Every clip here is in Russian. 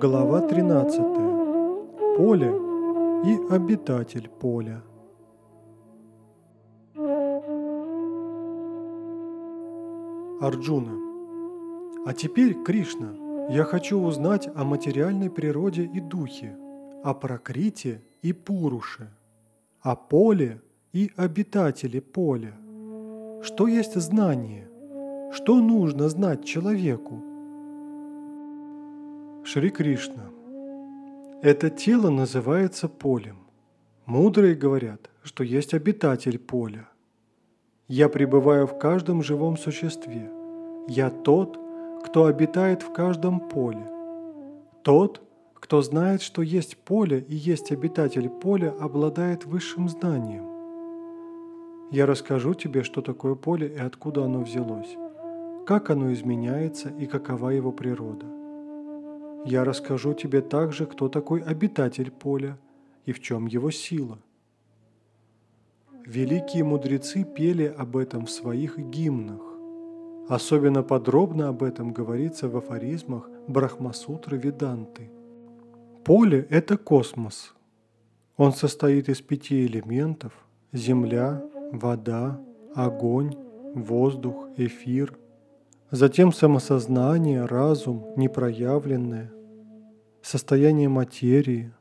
Глава 13. Поле и обитатель поля. Арджуна. А теперь, Кришна, я хочу узнать о материальной природе и духе, о прокрите и пуруше, о поле и обитателе поля. Что есть знание? Что нужно знать человеку? Шри Кришна. Это тело называется полем. Мудрые говорят, что есть обитатель поля. Я пребываю в каждом живом существе. Я тот, кто обитает в каждом поле. Тот, кто знает, что есть поле и есть обитатель поля, обладает высшим знанием. Я расскажу тебе, что такое поле и откуда оно взялось, как оно изменяется и какова его природа. Я расскажу тебе также, кто такой обитатель поля и в чем его сила. Великие мудрецы пели об этом в своих гимнах. Особенно подробно об этом говорится в афоризмах Брахмасутры Веданты. Поле – это космос. Он состоит из пяти элементов – земля, вода, огонь, воздух, эфир, затем самосознание, разум, непроявленное, состояние материи,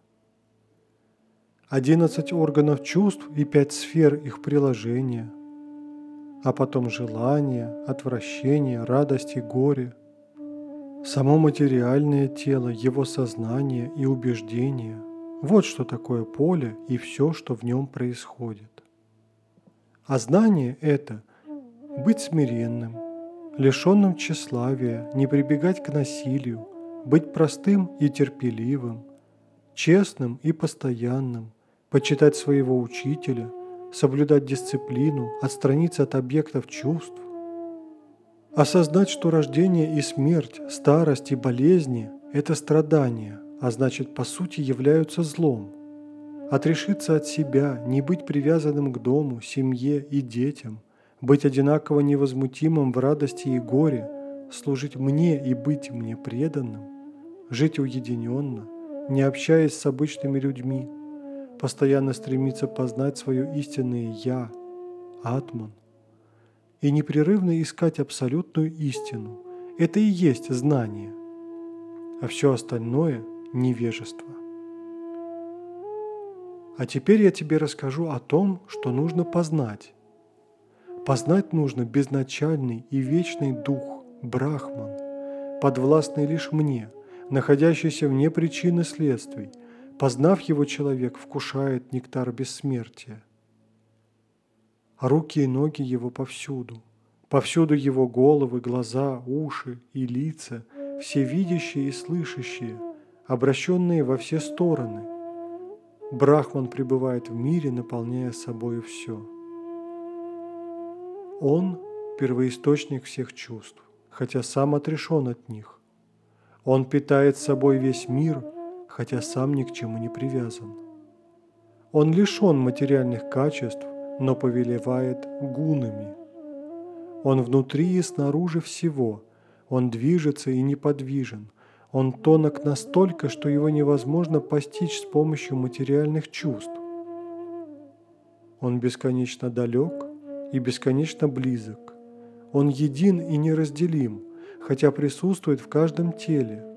одиннадцать органов чувств и пять сфер их приложения, а потом желание, отвращение, радость и горе, само материальное тело, его сознание и убеждения – вот что такое поле и все, что в нем происходит. А знание – это быть смиренным, лишенным тщеславия, не прибегать к насилию, быть простым и терпеливым, честным и постоянным, почитать своего учителя, соблюдать дисциплину, отстраниться от объектов чувств, осознать, что рождение и смерть, старость и болезни – это страдания, а значит, по сути являются злом. Отрешиться от себя, не быть привязанным к дому, семье и детям, быть одинаково невозмутимым в радости и горе, служить мне и быть мне преданным, жить уединенно, не общаясь с обычными людьми, постоянно стремиться познать свое истинное «Я», Атман, и непрерывно искать абсолютную истину. Это и есть знание, а все остальное – невежество. А теперь я тебе расскажу о том, что нужно познать. Познать нужно безначальный и вечный дух, Брахман, подвластный лишь мне, находящийся вне причины следствий – Познав его, человек вкушает нектар бессмертия. А руки и ноги его повсюду. Повсюду его головы, глаза, уши и лица, все видящие и слышащие, обращенные во все стороны. Брахман пребывает в мире, наполняя собой все. Он – первоисточник всех чувств, хотя сам отрешен от них. Он питает собой весь мир – хотя сам ни к чему не привязан. Он лишен материальных качеств, но повелевает гунами. Он внутри и снаружи всего, он движется и неподвижен, он тонок настолько, что его невозможно постичь с помощью материальных чувств. Он бесконечно далек и бесконечно близок. Он един и неразделим, хотя присутствует в каждом теле –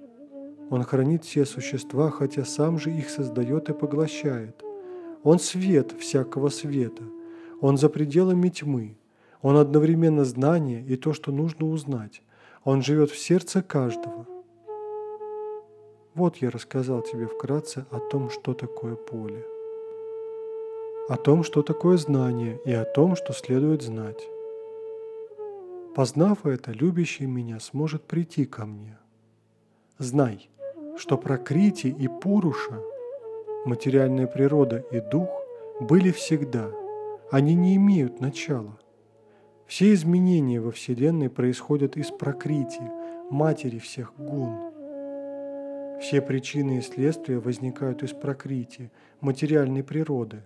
он хранит все существа, хотя сам же их создает и поглощает. Он свет всякого света. Он за пределами тьмы. Он одновременно знание и то, что нужно узнать. Он живет в сердце каждого. Вот я рассказал тебе вкратце о том, что такое поле. О том, что такое знание, и о том, что следует знать. Познав это, любящий меня сможет прийти ко мне. Знай – что Прокрити и Пуруша, материальная природа и дух, были всегда. Они не имеют начала. Все изменения во Вселенной происходят из Прокрити, матери всех гун. Все причины и следствия возникают из Прокрити, материальной природы.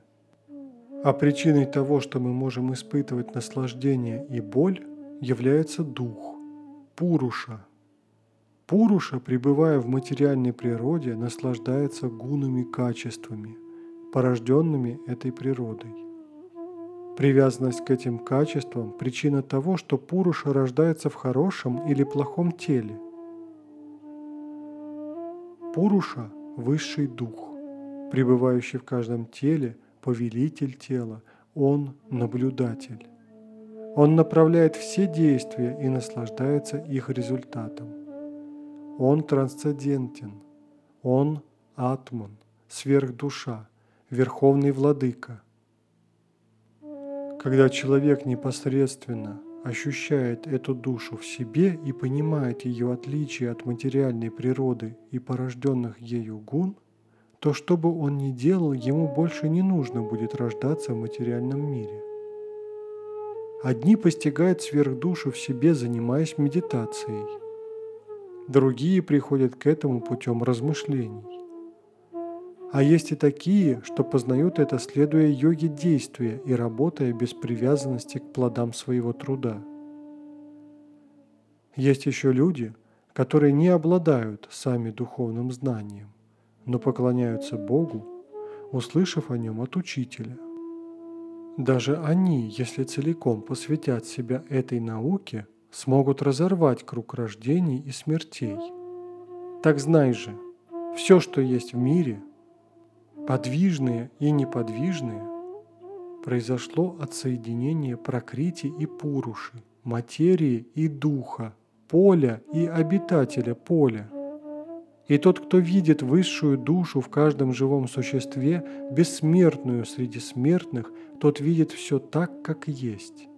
А причиной того, что мы можем испытывать наслаждение и боль, является дух, Пуруша – Пуруша, пребывая в материальной природе, наслаждается гунами качествами, порожденными этой природой. Привязанность к этим качествам – причина того, что Пуруша рождается в хорошем или плохом теле. Пуруша – высший дух, пребывающий в каждом теле, повелитель тела, он – наблюдатель. Он направляет все действия и наслаждается их результатом. Он трансцендентен. Он – атман, сверхдуша, верховный владыка – когда человек непосредственно ощущает эту душу в себе и понимает ее отличие от материальной природы и порожденных ею гун, то что бы он ни делал, ему больше не нужно будет рождаться в материальном мире. Одни постигают сверхдушу в себе, занимаясь медитацией. Другие приходят к этому путем размышлений. А есть и такие, что познают это, следуя йоге действия и работая без привязанности к плодам своего труда. Есть еще люди, которые не обладают сами духовным знанием, но поклоняются Богу, услышав о нем от учителя. Даже они, если целиком посвятят себя этой науке, смогут разорвать круг рождений и смертей. Так знай же, все, что есть в мире – подвижные и неподвижные, произошло от соединения прокрити и пуруши, материи и духа, поля и обитателя поля. И тот, кто видит высшую душу в каждом живом существе, бессмертную среди смертных, тот видит все так, как есть.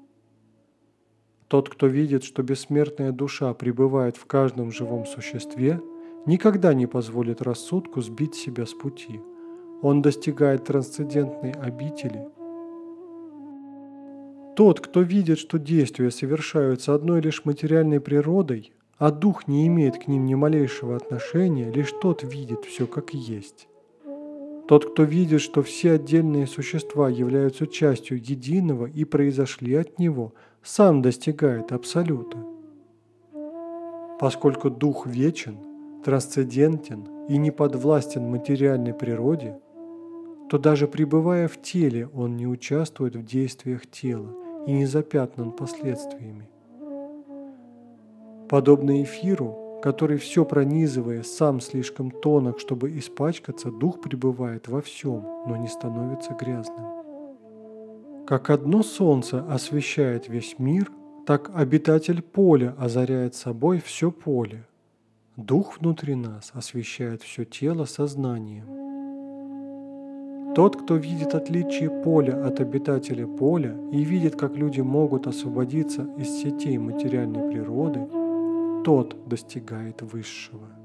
Тот, кто видит, что бессмертная душа пребывает в каждом живом существе, никогда не позволит рассудку сбить себя с пути – он достигает трансцендентной обители. Тот, кто видит, что действия совершаются одной лишь материальной природой, а дух не имеет к ним ни малейшего отношения, лишь тот видит все как есть. Тот, кто видит, что все отдельные существа являются частью единого и произошли от него, сам достигает абсолюта. Поскольку дух вечен, трансцендентен и не подвластен материальной природе, то даже пребывая в теле, он не участвует в действиях тела и не запятнан последствиями. Подобно эфиру, который все пронизывая, сам слишком тонок, чтобы испачкаться, дух пребывает во всем, но не становится грязным. Как одно солнце освещает весь мир, так обитатель поля озаряет собой все поле. Дух внутри нас освещает все тело сознанием. Тот, кто видит отличие поля от обитателя поля и видит, как люди могут освободиться из сетей материальной природы, тот достигает высшего.